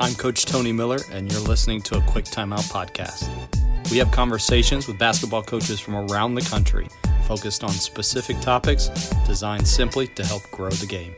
I'm Coach Tony Miller, and you're listening to a Quick Timeout podcast. We have conversations with basketball coaches from around the country focused on specific topics designed simply to help grow the game.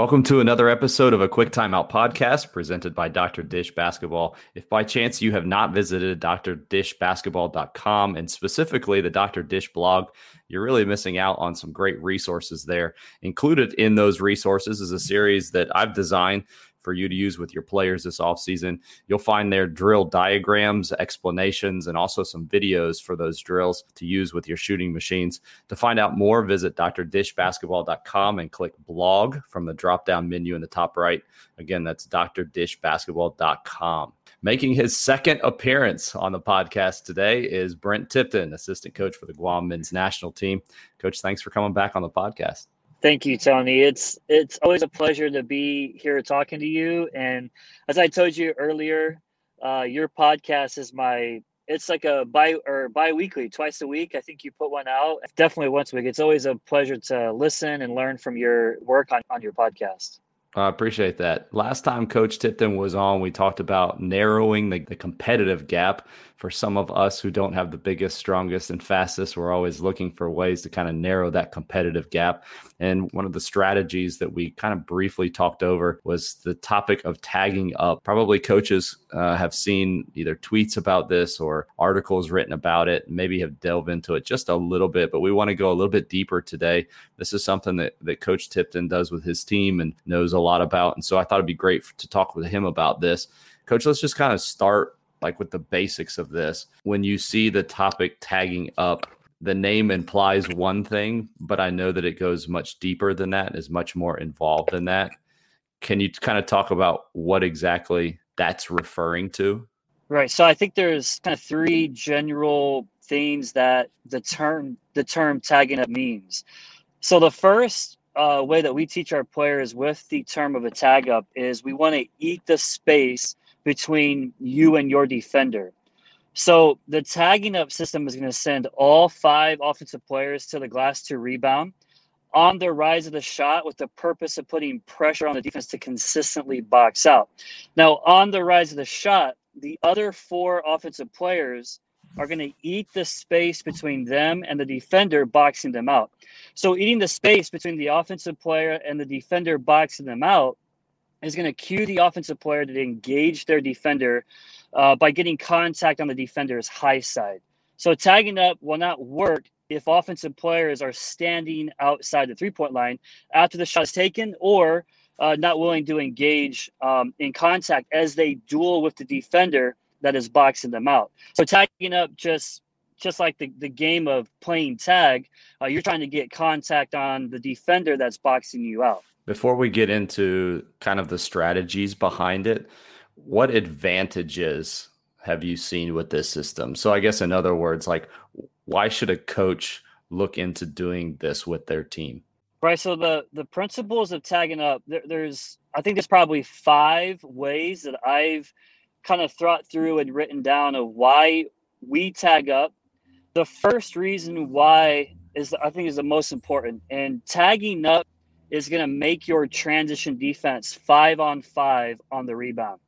Welcome to another episode of a Quick Timeout podcast presented by Dr. Dish Basketball. If by chance you have not visited drdishbasketball.com and specifically the Dr. Dish blog, you're really missing out on some great resources there. Included in those resources is a series that I've designed for you to use with your players this offseason. You'll find there drill diagrams, explanations, and also some videos for those drills to use with your shooting machines. To find out more, visit drdishbasketball.com and click blog from the drop down menu in the top right. Again, that's drdishbasketball.com. Making his second appearance on the podcast today is Brent Tipton, assistant coach for the Guam men's national team. Coach, thanks for coming back on the podcast. Thank you, Tony. It's it's always a pleasure to be here talking to you. And as I told you earlier, uh, your podcast is my it's like a bi or bi-weekly twice a week i think you put one out definitely once a week it's always a pleasure to listen and learn from your work on, on your podcast I appreciate that. Last time Coach Tipton was on, we talked about narrowing the, the, competitive gap for some of us who don't have the biggest, strongest, and fastest. We're always looking for ways to kind of narrow that competitive gap. And one of the strategies that we kind of briefly talked over was the topic of tagging up. Probably coaches uh, have seen either tweets about this or articles written about it, maybe have delved into it just a little bit, but we want to go a little bit deeper today. This is something that, that Coach Tipton does with his team and knows a lot about. And so I thought it'd be great to talk with him about this. Coach, let's just kind of start like with the basics of this. When you see the topic tagging up the name implies one thing, but I know that it goes much deeper than that, is much more involved than that. Can you kind of talk about what exactly that's referring to? Right. So I think there's kind of three general things that the term the term tagging up means. So the first uh, way that we teach our players with the term of a tag up is we want to eat the space between you and your defender. So the tagging up system is going to send all five offensive players to the glass to rebound on the rise of the shot with the purpose of putting pressure on the defense to consistently box out. Now, on the rise of the shot, the other four offensive players are going to eat the space between them and the defender boxing them out. So, eating the space between the offensive player and the defender boxing them out is going to cue the offensive player to engage their defender uh, by getting contact on the defender's high side. So tagging up will not work if offensive players are standing outside the three point line after the shot is taken or uh, not willing to engage um, in contact as they duel with the defender that is boxing them out. So tagging up just just like the, the game of playing tag, uh, you're trying to get contact on the defender that's boxing you out. Before we get into kind of the strategies behind it, what advantages have you seen with this system? So I guess in other words, like why should a coach look into doing this with their team? Right. So the the principles of tagging up, there, there's I think there's probably five ways that I've kind of thought through and written down of why we tag up. The first reason why is I think is the most important, and tagging up is going to make your transition defense five on five on the rebound.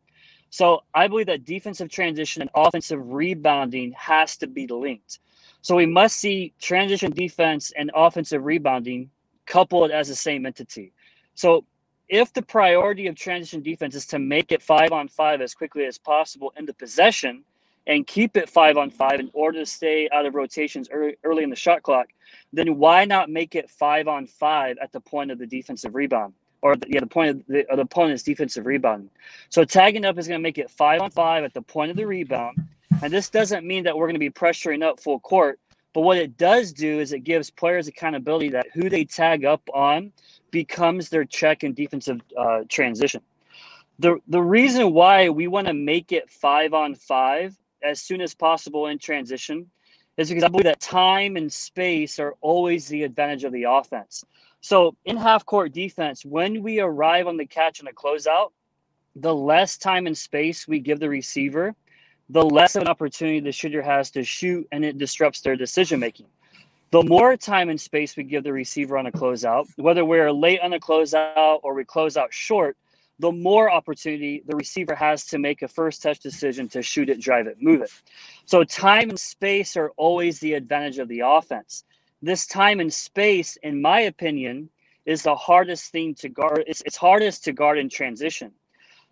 So I believe that defensive transition and offensive rebounding has to be linked. So we must see transition defense and offensive rebounding coupled as the same entity. So if the priority of transition defense is to make it five on five as quickly as possible in the possession and keep it five on five in order to stay out of rotations early, early in the shot clock, then why not make it five on five at the point of the defensive rebound? or the, yeah, the point of the, of the opponent's defensive rebound. So tagging up is going to make it five on five at the point of the rebound. And this doesn't mean that we're going to be pressuring up full court. But what it does do is it gives players accountability that who they tag up on becomes their check and defensive uh, transition. The, the reason why we want to make it five on five as soon as possible in transition is because I believe that time and space are always the advantage of the offense. So in half court defense, when we arrive on the catch and a closeout, the less time and space we give the receiver, the less of an opportunity the shooter has to shoot, and it disrupts their decision making. the more time and space we give the receiver on a closeout, whether we're late on a closeout or we close out short, the more opportunity the receiver has to make a first touch decision to shoot it, drive it, move it. So time and space are always the advantage of the offense. This time and space, in my opinion, is the hardest thing to guard. It's, it's hardest to guard in transition.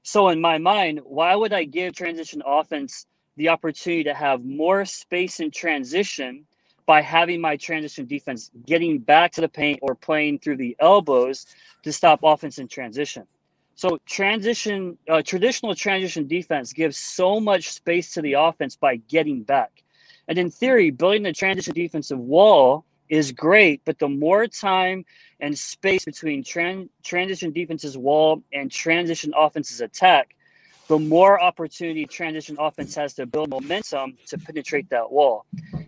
So in my mind, why would I give transition offense the opportunity to have more space in transition by having my transition defense getting back to the paint or playing through the elbows to stop offense in transition. So transition, uh, traditional transition defense gives so much space to the offense by getting back. And in theory, building the transition defensive wall is great, but the more time and space between tran- transition defense's wall and transition offense's attack, the more opportunity transition offense has to build momentum to penetrate that wall.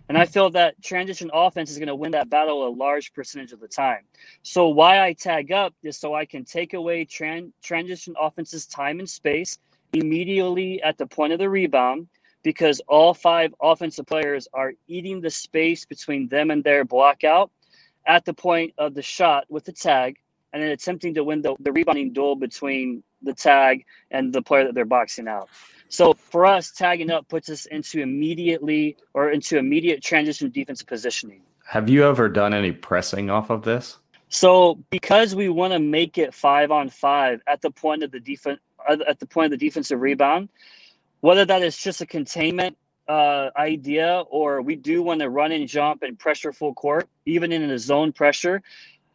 And I feel that transition offense is going to win that battle a large percentage of the time. So why I tag up is so I can take away tran- transition offense's time and space immediately at the point of the rebound because all five offensive players are eating the space between them and their blockout at the point of the shot with the tag and then attempting to win the, the rebounding duel between the tag and the player that they're boxing out. So for us, tagging up puts us into immediately or into immediate transition defensive positioning. Have you ever done any pressing off of this? So because we want to make it five on five at the point of the defense at the point of the defensive rebound, whether that is just a containment uh, idea or we do want to run and jump and pressure full court, even in a zone pressure,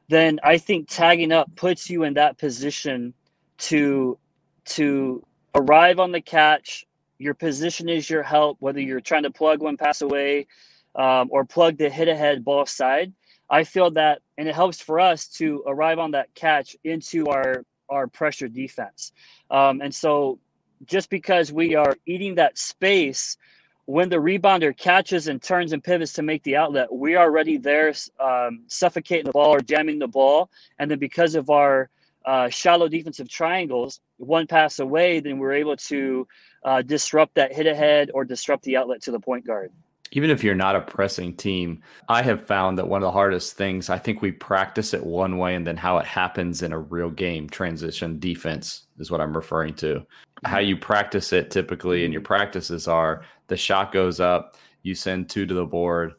then I think tagging up puts you in that position to to arrive on the catch. Your position is your help, whether you're trying to plug one pass away um, or plug the hit ahead ball side. I feel that, and it helps for us to arrive on that catch into our our pressure defense. Um, and so, just because we are eating that space, when the rebounder catches and turns and pivots to make the outlet, we are already there, um, suffocating the ball or jamming the ball. And then because of our uh, shallow defensive triangles, one pass away, then we're able to uh, disrupt that hit ahead or disrupt the outlet to the point guard. Even if you're not a pressing team, I have found that one of the hardest things, I think we practice it one way and then how it happens in a real game, transition defense is what I'm referring to. How you practice it typically in your practices are the shot goes up, you send two to the board,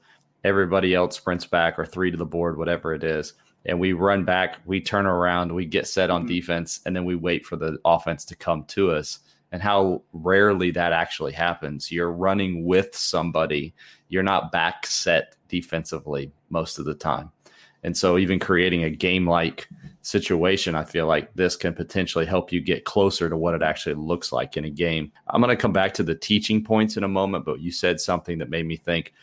everybody else sprints back or three to the board, whatever it is and we run back, we turn around, we get set on mm-hmm. defense, and then we wait for the offense to come to us. And how rarely that actually happens. You're running with somebody, you're not back set defensively most of the time. And so, even creating a game like situation, I feel like this can potentially help you get closer to what it actually looks like in a game. I'm going to come back to the teaching points in a moment, but you said something that made me think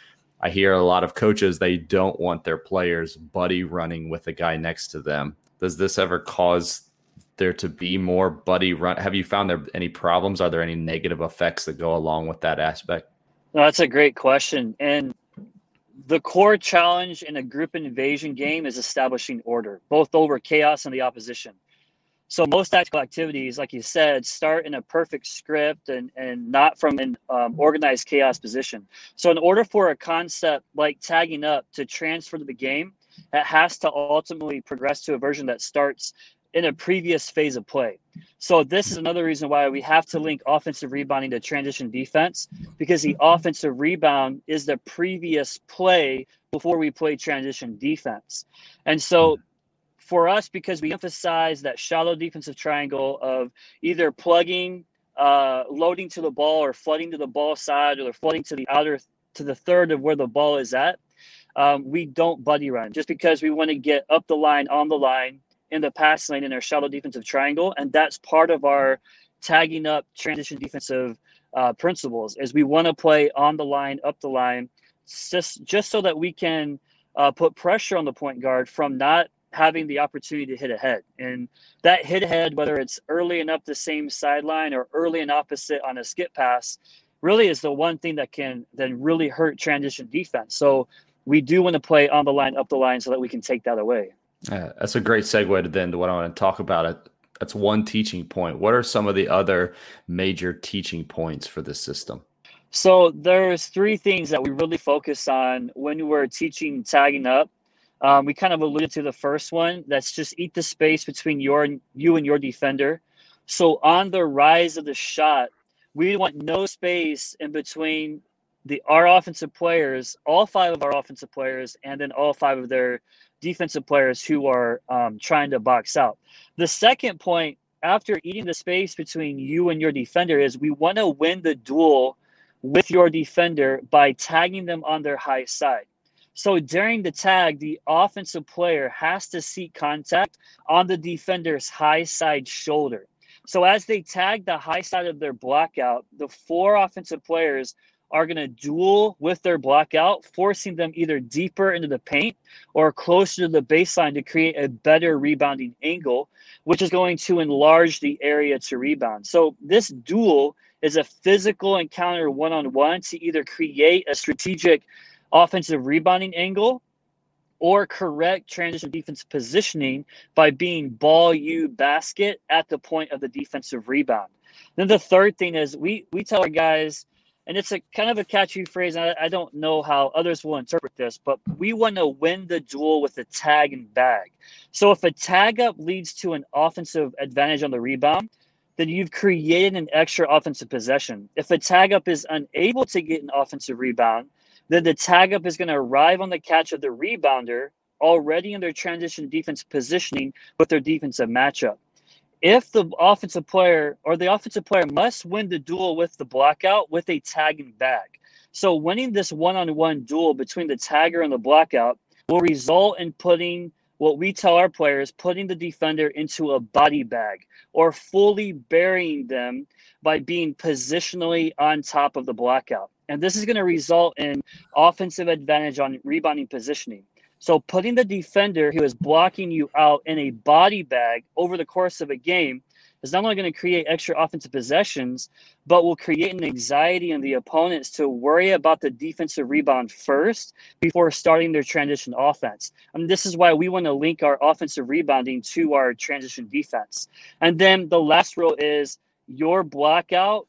I hear a lot of coaches they don't want their players buddy running with the guy next to them. Does this ever cause there to be more buddy run? Have you found there any problems? Are there any negative effects that go along with that aspect? That's a great question. And the core challenge in a group invasion game is establishing order, both over chaos and the opposition. So most tactical activities, like you said, start in a perfect script and, and not from an um, organized chaos position. So in order for a concept like tagging up to transfer to the game, it has to ultimately progress to a version that starts in a previous phase of play. So this is another reason why we have to link offensive rebounding to transition defense because the offensive rebound is the previous play before we play transition defense. And so for us because we emphasize that shallow defensive triangle of either plugging, uh, loading to the ball, or flooding to the ball side, or flooding to the outer to the third of where the ball is at. Um, we don't buddy run just because we want to get up the line, on the line, in the pass lane in our shallow defensive triangle, and that's part of our tagging up transition defensive uh, principles. Is we want to play on the line, up the line, just just so that we can uh, put pressure on the point guard from not having the opportunity to hit ahead. And that hit ahead, whether it's early and up the same sideline or early and opposite on a skip pass, really is the one thing that can then really hurt transition defense. So we do want to play on the line, up the line, so that we can take that away. Uh, that's a great segue to then to what I want to talk about. It that's one teaching point. What are some of the other major teaching points for this system? So there's three things that we really focus on when we're teaching tagging up. Um, we kind of alluded to the first one. That's just eat the space between your you and your defender. So on the rise of the shot, we want no space in between the our offensive players, all five of our offensive players, and then all five of their defensive players who are um, trying to box out. The second point after eating the space between you and your defender is we want to win the duel with your defender by tagging them on their high side. So during the tag, the offensive player has to seek contact on the defender's high side shoulder. So as they tag the high side of their blockout, the four offensive players are going to duel with their blockout, forcing them either deeper into the paint or closer to the baseline to create a better rebounding angle, which is going to enlarge the area to rebound. So this duel is a physical encounter one on one to either create a strategic offensive rebounding angle or correct transition defense positioning by being ball you basket at the point of the defensive rebound. Then the third thing is we we tell our guys, and it's a kind of a catchy phrase. I, I don't know how others will interpret this, but we want to win the duel with a tag and bag. So if a tag up leads to an offensive advantage on the rebound, then you've created an extra offensive possession. If a tag up is unable to get an offensive rebound, then the tag up is going to arrive on the catch of the rebounder already in their transition defense positioning with their defensive matchup. If the offensive player or the offensive player must win the duel with the blockout with a tagging back. So winning this one-on-one duel between the tagger and the blockout will result in putting what we tell our players putting the defender into a body bag or fully burying them by being positionally on top of the blockout. And this is going to result in offensive advantage on rebounding positioning. So putting the defender who is blocking you out in a body bag over the course of a game is not only going to create extra offensive possessions, but will create an anxiety in the opponents to worry about the defensive rebound first before starting their transition offense. And this is why we want to link our offensive rebounding to our transition defense. And then the last rule is your blockout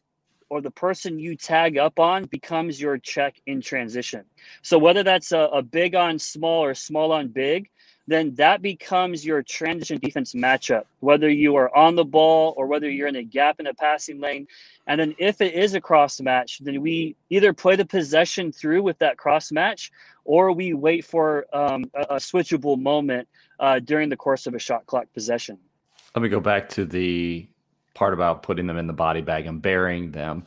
or the person you tag up on becomes your check in transition. So whether that's a, a big on small or small on big, then that becomes your transition defense matchup, whether you are on the ball or whether you're in a gap in a passing lane. And then if it is a cross match, then we either play the possession through with that cross match or we wait for um, a, a, switchable moment uh, during the course of a shot clock possession. Let me go back to the part about putting them in the body bag and burying them.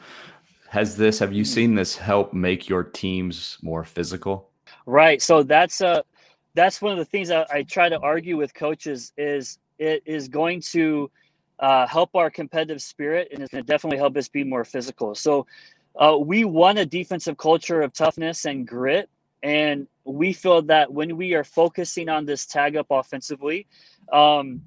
Has this, have you seen this help make your teams more physical? Right. So that's a, uh, that's one of the things I, I try to argue with coaches is it is going to uh, help our competitive spirit and it's going to definitely help us be more physical. So uh, we want a defensive culture of toughness and grit. And we feel that when we are focusing on this tag up offensively, um,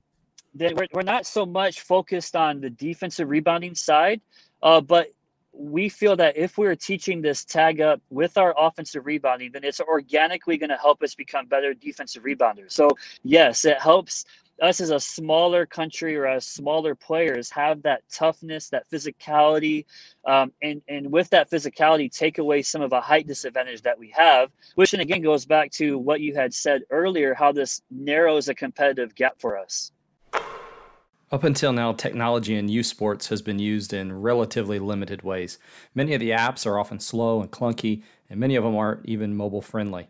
then we're, we're not so much focused on the defensive rebounding side, uh, but we feel that if we're teaching this tag up with our offensive rebounding, then it's organically going to help us become better defensive rebounders. So, yes, it helps us as a smaller country or as smaller players have that toughness, that physicality, um, and and with that physicality, take away some of a height disadvantage that we have, which and again goes back to what you had said earlier, how this narrows a competitive gap for us. Up until now, technology in youth sports has been used in relatively limited ways. Many of the apps are often slow and clunky, and many of them aren't even mobile friendly.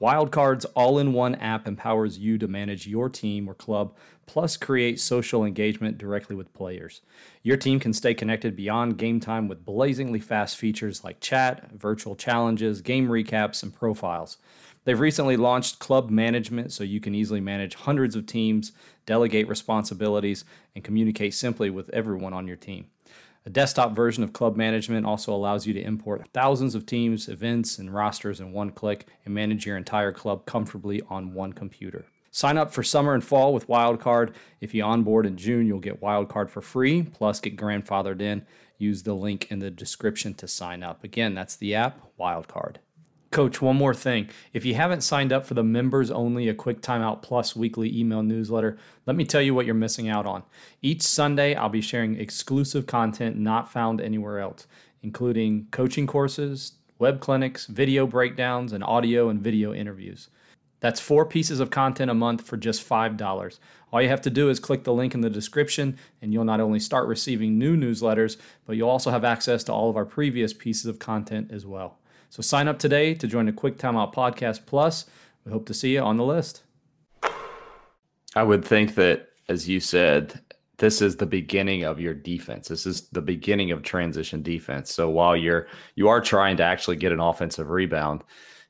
Wildkard's all in one app empowers you to manage your team or club, plus create social engagement directly with players. Your team can stay connected beyond game time with blazingly fast features like chat, virtual challenges, game recaps, and profiles. They've recently launched club management so you can easily manage hundreds of teams, delegate responsibilities, and communicate simply with everyone on your team. A desktop version of club management also allows you to import thousands of teams, events, and rosters in one click and manage your entire club comfortably on one computer. Sign up for summer and fall with Wildkard. If you onboard in June, you'll get Wildkard for free, plus get grandfathered in. Use the link in the description to sign up. Again, that's the app, Wildkard. Coach, one more thing. If you haven't signed up for the members only a quick timeout plus weekly email newsletter, let me tell you what you're missing out on. Each Sunday, I'll be sharing exclusive content not found anywhere else, including coaching courses, web clinics, video breakdowns, and audio and video interviews. That's four pieces of content a month for just $5. All you have to do is click the link in the description, and you'll not only start receiving new newsletters, but you'll also have access to all of our previous pieces of content as well. So sign up today to join the Quick Timeout Podcast Plus. We hope to see you on the list. I would think that, as you said, this is the beginning of your defense. This is the beginning of transition defense. So while you're you are trying to actually get an offensive rebound,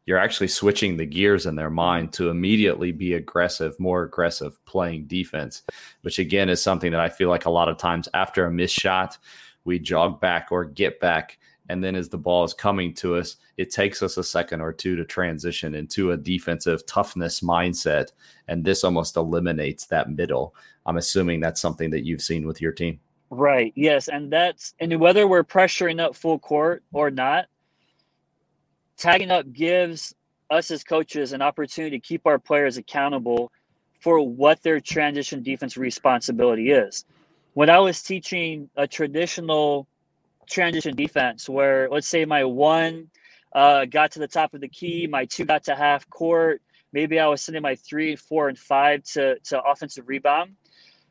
you're actually switching the gears in their mind to immediately be aggressive, more aggressive playing defense, which again is something that I feel like a lot of times after a missed shot, we jog back or get back and then as the ball is coming to us, it takes us a second or two to transition into a defensive toughness mindset. And this almost eliminates that middle. I'm assuming that's something that you've seen with your team. Right. Yes. And that's, and whether we're pressuring up full court or not, tagging up gives us as coaches an opportunity to keep our players accountable for what their transition defense responsibility is. When I was teaching a traditional transition defense where let's say my one uh, got to the top of the key, my two got to half court. Maybe I was sending my three, four, and five to, to offensive rebound.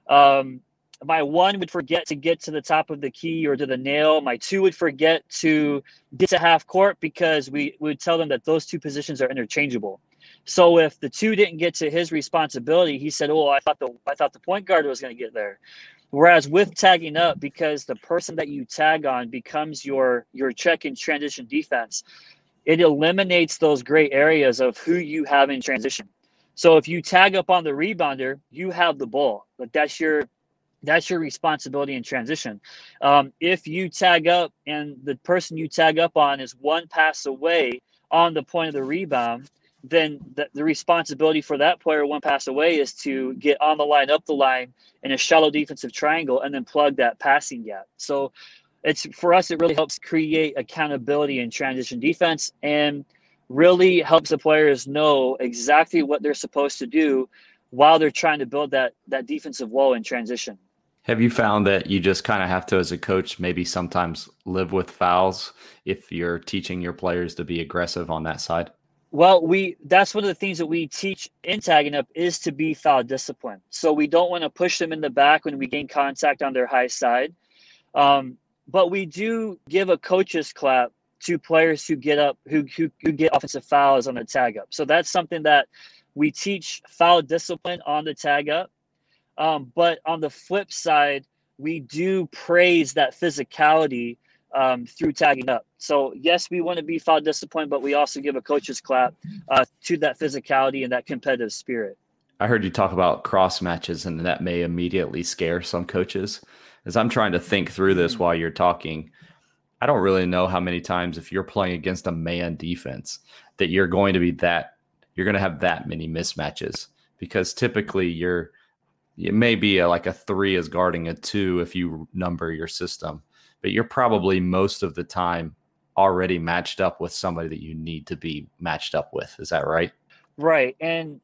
Um, my one would forget to get to the top of the key or to the nail. My two would forget to get to half court because we, we would tell them that those two positions are interchangeable. So if the two didn't get to his responsibility, he said, "Oh, I thought the I thought the point guard was going to get there." Whereas with tagging up, because the person that you tag on becomes your your check in transition defense, it eliminates those gray areas of who you have in transition. So if you tag up on the rebounder, you have the ball. But that's your that's your responsibility in transition. Um, if you tag up and the person you tag up on is one pass away on the point of the rebound, then the, the, responsibility for that player one pass away is to get on the line, up the line in a shallow defensive triangle, and then plug that passing gap. So it's for us, it really helps create accountability in transition defense and really helps the players know exactly what they're supposed to do while they're trying to build that that defensive wall in transition. Have you found that you just kind of have to, as a coach, maybe sometimes live with fouls if you're teaching your players to be aggressive on that side? Well, we that's one of the things that we teach in tagging up is to be foul discipline. So we don't want to push them in the back when we gain contact on their high side. Um, but we do give a coach's clap to players who get up who, who, who get offensive fouls on the tag up. So that's something that we teach foul discipline on the tag up. Um, but on the flip side, we do praise that physicality um, through tagging up. So yes, we want to be foul disciplined, but we also give a coach's clap uh, to that physicality and that competitive spirit. I heard you talk about cross matches, and that may immediately scare some coaches. As I'm trying to think through this mm-hmm. while you're talking, I don't really know how many times if you're playing against a man defense that you're going to be that you're going to have that many mismatches because typically you're it may be a, like a three is guarding a two if you number your system but you're probably most of the time already matched up with somebody that you need to be matched up with. Is that right? Right. And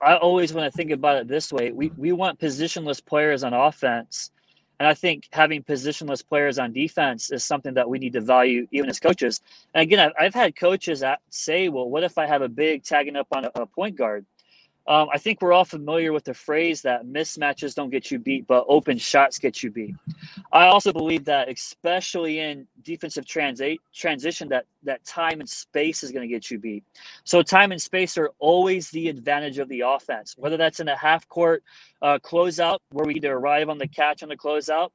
I always want to think about it this way. We we want positionless players on offense. And I think having positionless players on defense is something that we need to value even as coaches. And again, I've, I've had coaches say, well, what if I have a big tagging up on a, a point guard? Um, I think we're all familiar with the phrase that mismatches don't get you beat, but open shots get you beat. I also believe that, especially in defensive transi- transition, that that time and space is going to get you beat. So time and space are always the advantage of the offense, whether that's in a half court uh, closeout where we either arrive on the catch on the closeout,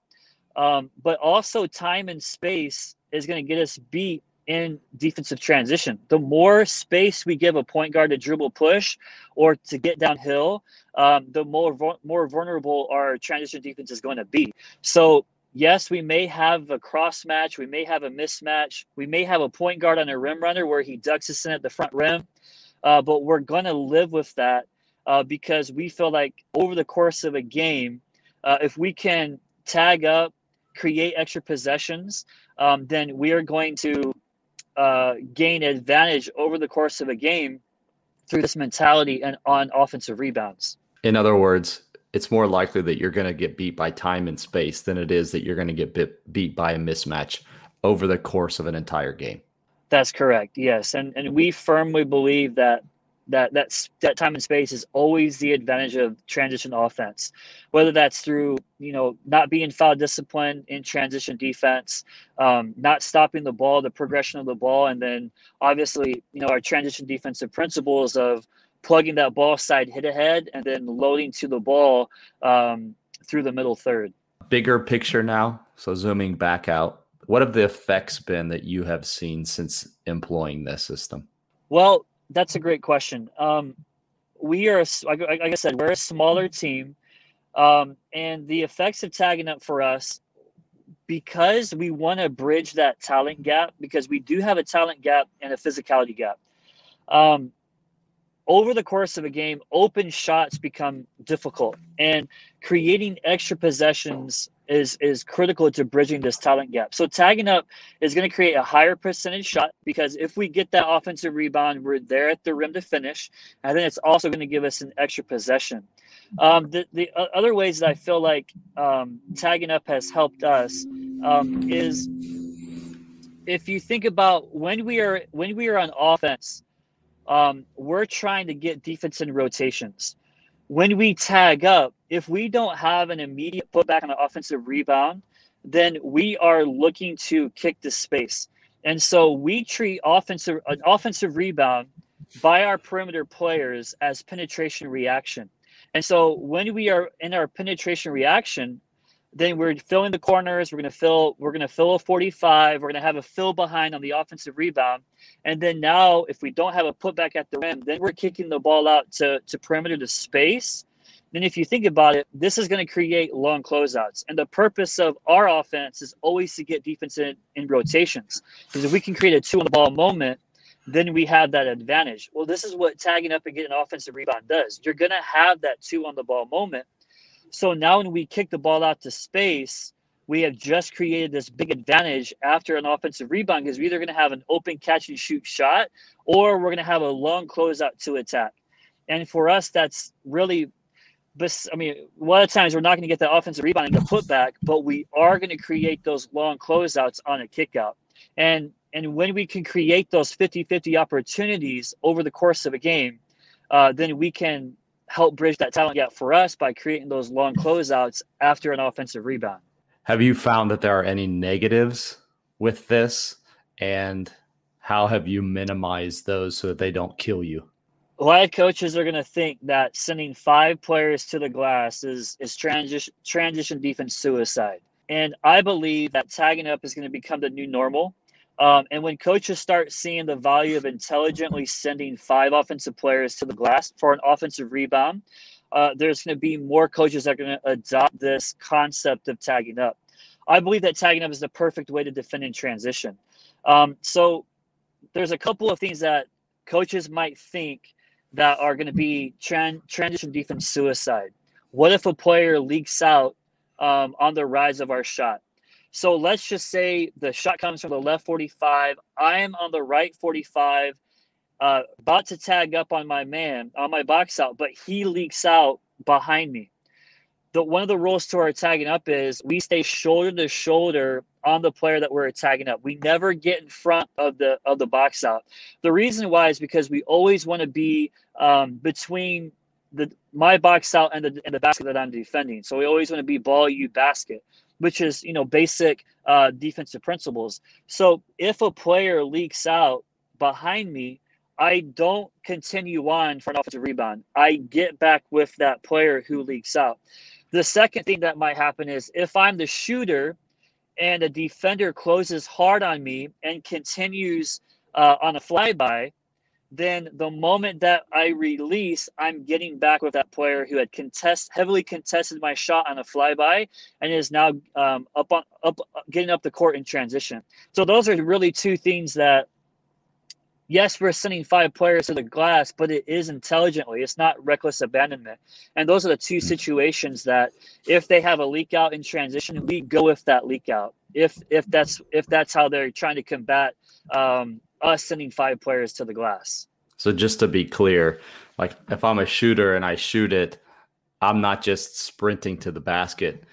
um, but also time and space is going to get us beat in defensive transition. The more space we give a point guard to dribble push or to get downhill, um, the more more vulnerable our transition defense is going to be. So yes, we may have a cross match, we may have a mismatch, we may have a point guard on a rim runner where he ducks us in at the front rim, uh, but we're going to live with that uh, because we feel like over the course of a game, uh, if we can tag up, create extra possessions, um, then we are going to uh, gain advantage over the course of a game through this mentality and on offensive rebounds. In other words, it's more likely that you're going to get beat by time and space than it is that you're going to get bit, beat by a mismatch over the course of an entire game. That's correct. Yes, and and we firmly believe that that that that time and space is always the advantage of transition offense, whether that's through you know not being foul discipline in transition defense, um, not stopping the ball, the progression of the ball, and then obviously you know our transition defensive principles of plugging that ball side hit ahead and then loading to the ball um, through the middle third. Bigger picture now. So zooming back out, what have the effects been that you have seen since employing this system? Well, that's a great question. Um, we are, like, I said, we're a smaller team, um, and the effects of tagging up for us because we want to bridge that talent gap because we do have a talent gap and a physicality gap. Um, over the course of a game, open shots become difficult, and creating extra possessions is is critical to bridging this talent gap. So tagging up is going to create a higher percentage shot because if we get that offensive rebound, we're there at the rim to finish, and then it's also going to give us an extra possession. Um, the the other ways that I feel like um, tagging up has helped us um, is if you think about when we are when we are on offense, um, we're trying to get defense in rotations when we tag up, if we don't have an immediate putback on an offensive rebound, then we are looking to kick the space. And so we treat offensive an offensive rebound by our perimeter players as penetration reaction. And so when we are in our penetration reaction, then we're filling the corners. We're going to fill. We're going to fill a 45. We're going to have a fill behind on the offensive rebound, and then now, if we don't have a putback at the rim, then we're kicking the ball out to to perimeter to space. Then, if you think about it, this is going to create long closeouts. And the purpose of our offense is always to get defense in, in rotations. Because if we can create a two on the ball moment, then we have that advantage. Well, this is what tagging up and getting an offensive rebound does. You're going to have that two on the ball moment so now when we kick the ball out to space, we have just created this big advantage after an offensive rebound because we're either going to have an open catch and shoot shot or we're going to have a long closeout to attack. And for us, that's really, I mean, a lot of times we're not going to get the offensive rebound and the putback, but we are going to create those long closeouts on a kickout. And and when we can create those 50-50 opportunities over the course of a game, uh, then we can help bridge that talent gap for us by creating those long closeouts after an offensive rebound. Have you found that there are any negatives with this? And how have you minimized those so that they don't kill you? A lot of coaches are going to think that sending five players to the glass is, is transition, transition defense suicide. And I believe that tagging up is going to become the new normal. Um, and when coaches start seeing the value of intelligently sending five offensive players to the glass for an offensive rebound, uh, there's going to be more coaches that are going to adopt this concept of tagging up. I believe that tagging up is the perfect way to defend in transition. Um, so there's a couple of things that coaches might think that are going to be tran- transition defense suicide. What if a player leaks out um, on the rise of our shot? So let's just say the shot comes from the left 45. I'm on the right 45, uh, about to tag up on my man on my box out, but he leaks out behind me. The one of the rules to our tagging up is we stay shoulder to shoulder on the player that we're tagging up. We never get in front of the of the box out. The reason why is because we always want to be um, between the my box out and the and the basket that I'm defending. So we always want to be ball you basket which is you know basic uh, defensive principles. So if a player leaks out behind me, I don't continue on for an offensive rebound. I get back with that player who leaks out. The second thing that might happen is if I'm the shooter and a defender closes hard on me and continues uh, on a flyby, then the moment that I release, I'm getting back with that player who had contest heavily contested my shot on a flyby and is now um, up on up getting up the court in transition. So those are really two things that yes, we're sending five players to the glass, but it is intelligently. It's not reckless abandonment. And those are the two situations that if they have a leak out in transition, we go with that leak out. If if that's if that's how they're trying to combat um, us sending five players to the glass. So just to be clear, like if I'm a shooter and I shoot it, I'm not just sprinting to the basket.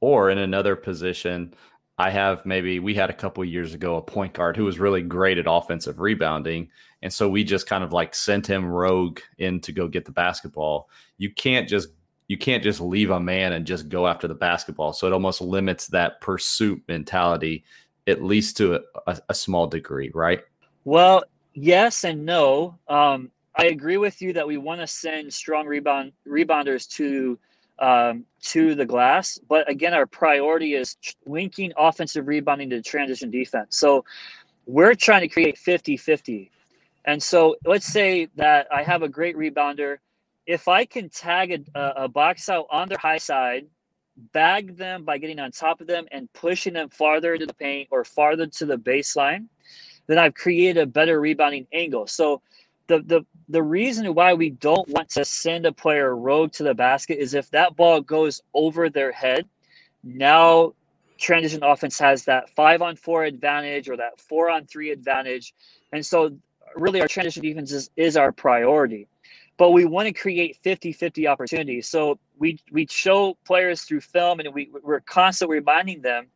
Or in another position, I have maybe we had a couple years ago a point guard who was really great at offensive rebounding. And so we just kind of like sent him rogue in to go get the basketball. You can't just you can't just leave a man and just go after the basketball. So it almost limits that pursuit mentality, at least to a, a small degree, right? Well, yes and no. Um, I agree with you that we want to send strong rebound rebounders to um, to the glass, but again, our priority is linking offensive rebounding to transition defense. So we're trying to create 50-50. And so let's say that I have a great rebounder if I can tag a, a box out on their high side, bag them by getting on top of them and pushing them farther into the paint or farther to the baseline, then I've created a better rebounding angle. So the the the reason why we don't want to send a player rogue to the basket is if that ball goes over their head, now transition offense has that five on four advantage or that four on three advantage. And so really our transition defense is, is our priority but we want to create 50-50 opportunities so we we show players through film and we, we're constantly reminding them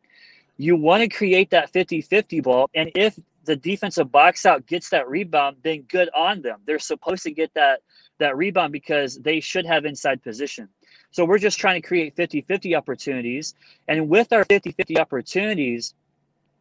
you want to create that 50-50 ball and if the defensive box out gets that rebound then good on them they're supposed to get that that rebound because they should have inside position so we're just trying to create 50-50 opportunities and with our 50-50 opportunities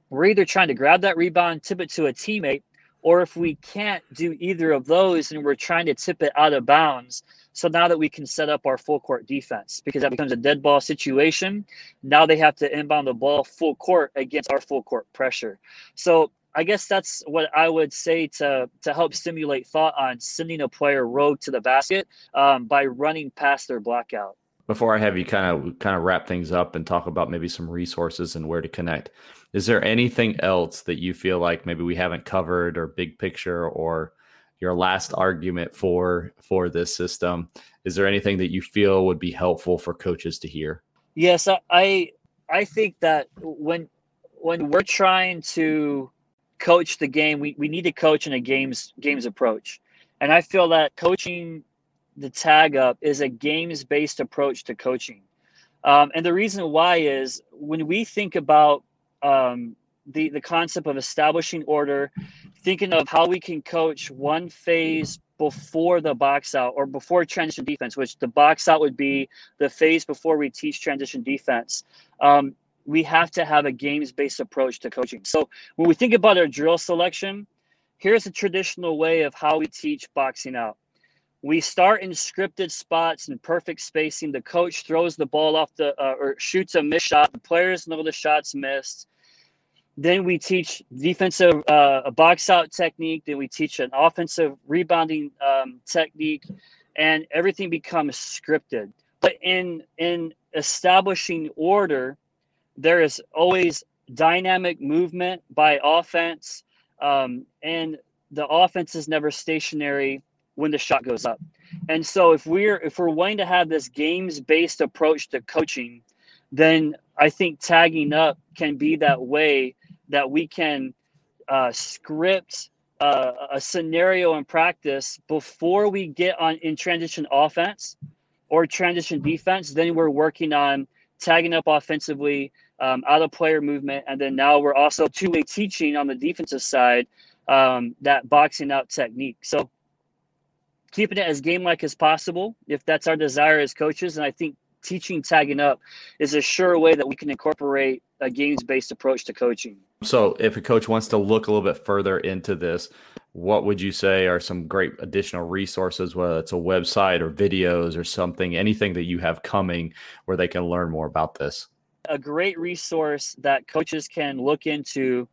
we're either trying to grab that rebound tip it to a teammate or if we can't do either of those and we're trying to tip it out of bounds. So now that we can set up our full court defense, because that becomes a dead ball situation, now they have to inbound the ball full court against our full court pressure. So I guess that's what I would say to to help stimulate thought on sending a player rogue to the basket um, by running past their blockout. Before I have you kind of kind of wrap things up and talk about maybe some resources and where to connect, is there anything else that you feel like maybe we haven't covered or big picture or your last argument for for this system? Is there anything that you feel would be helpful for coaches to hear? Yes, I I think that when when we're trying to coach the game, we, we need to coach in a games games approach. And I feel that coaching the tag up is a games based approach to coaching. Um, and the reason why is when we think about um, the the concept of establishing order, thinking of how we can coach one phase before the box out or before transition defense, which the box out would be the phase before we teach transition defense. Um, we have to have a games based approach to coaching. So when we think about our drill selection, here's a traditional way of how we teach boxing out. We start in scripted spots and perfect spacing. The coach throws the ball off the uh, or shoots a miss shot. The players know the shot's missed. Then we teach defensive uh, a box out technique. Then we teach an offensive rebounding um, technique, and everything becomes scripted. But in in establishing order, there is always dynamic movement by offense, um, and the offense is never stationary when the shot goes up. And so if we're if we're wanting to have this games based approach to coaching, then I think tagging up can be that way that we can uh, script uh, a scenario in practice before we get on in transition offense or transition defense. Then we're working on tagging up offensively, um, out of player movement, and then now we're also two way teaching on the defensive side um, that boxing out technique. So keeping it as game like as possible if that's our desire as coaches. And i think teaching tagging up is a sure way that we can incorporate a games based approach to coaching. So if a coach wants to look a little bit further into this what would you say are some great additional resources whether it's a website or videos or something anything that you have coming where they can learn more about this a great resource that coaches can look into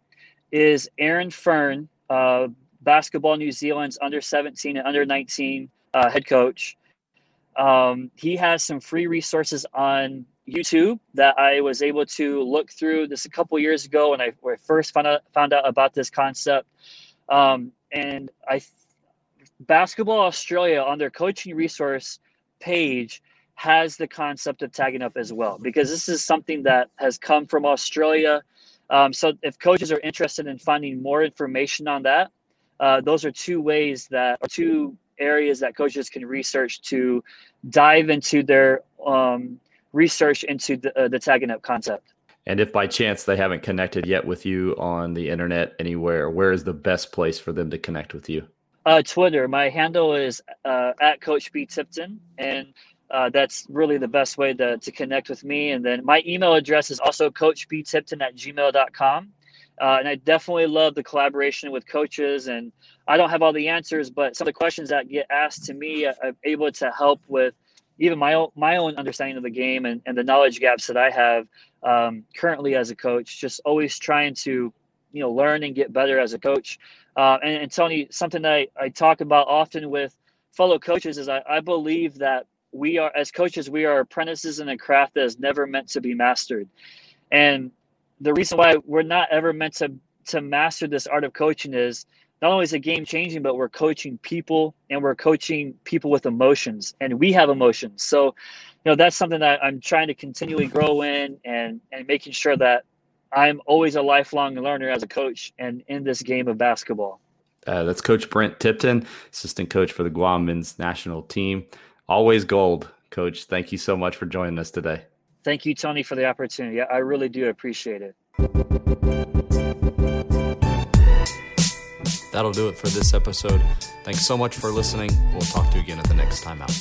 is Aaron Fearne, uh, Basketball New Zealand's under 17 and under 19 uh, head coach. Um, he has some free resources on YouTube that I was able to look through this a couple years ago when I, when I first found out, found out about this concept. Um, and I, Basketball Australia on their coaching resource page has the concept of tagging up as well because this is something that has come from Australia. Um, so if coaches are interested in finding more information on that, uh, those are two ways that are two areas that coaches can research to dive into their um, research into the, uh, the tagging up concept. And if by chance they haven't connected yet with you on the internet anywhere, where is the best place for them to connect with you? Uh, Twitter. My handle is uh, at Coach B Tipton, and uh, that's really the best way to, to connect with me. And then my email address is also coachbtipton at gmail.com. Uh, and I definitely love the collaboration with coaches. And I don't have all the answers, but some of the questions that get asked to me, I'm able to help with even my own my own understanding of the game and, and the knowledge gaps that I have um, currently as a coach. Just always trying to you know learn and get better as a coach. Uh, and, and, Tony, something that I, I talk about often with fellow coaches is I, I believe that we are as coaches we are apprentices in a craft that is never meant to be mastered, and the reason why we're not ever meant to to master this art of coaching is not only is it game changing, but we're coaching people and we're coaching people with emotions and we have emotions. So, you know, that's something that I'm trying to continually grow in and, and making sure that I'm always a lifelong learner as a coach and in this game of basketball. Uh, that's Coach Brent Tipton, assistant coach for the Guam men's national team. Always gold, Coach. Thank you so much for joining us today. Thank you, Tony, for the opportunity. I really do appreciate it. That'll do it for this episode. Thanks so much for listening. We'll talk to you again at the next time out.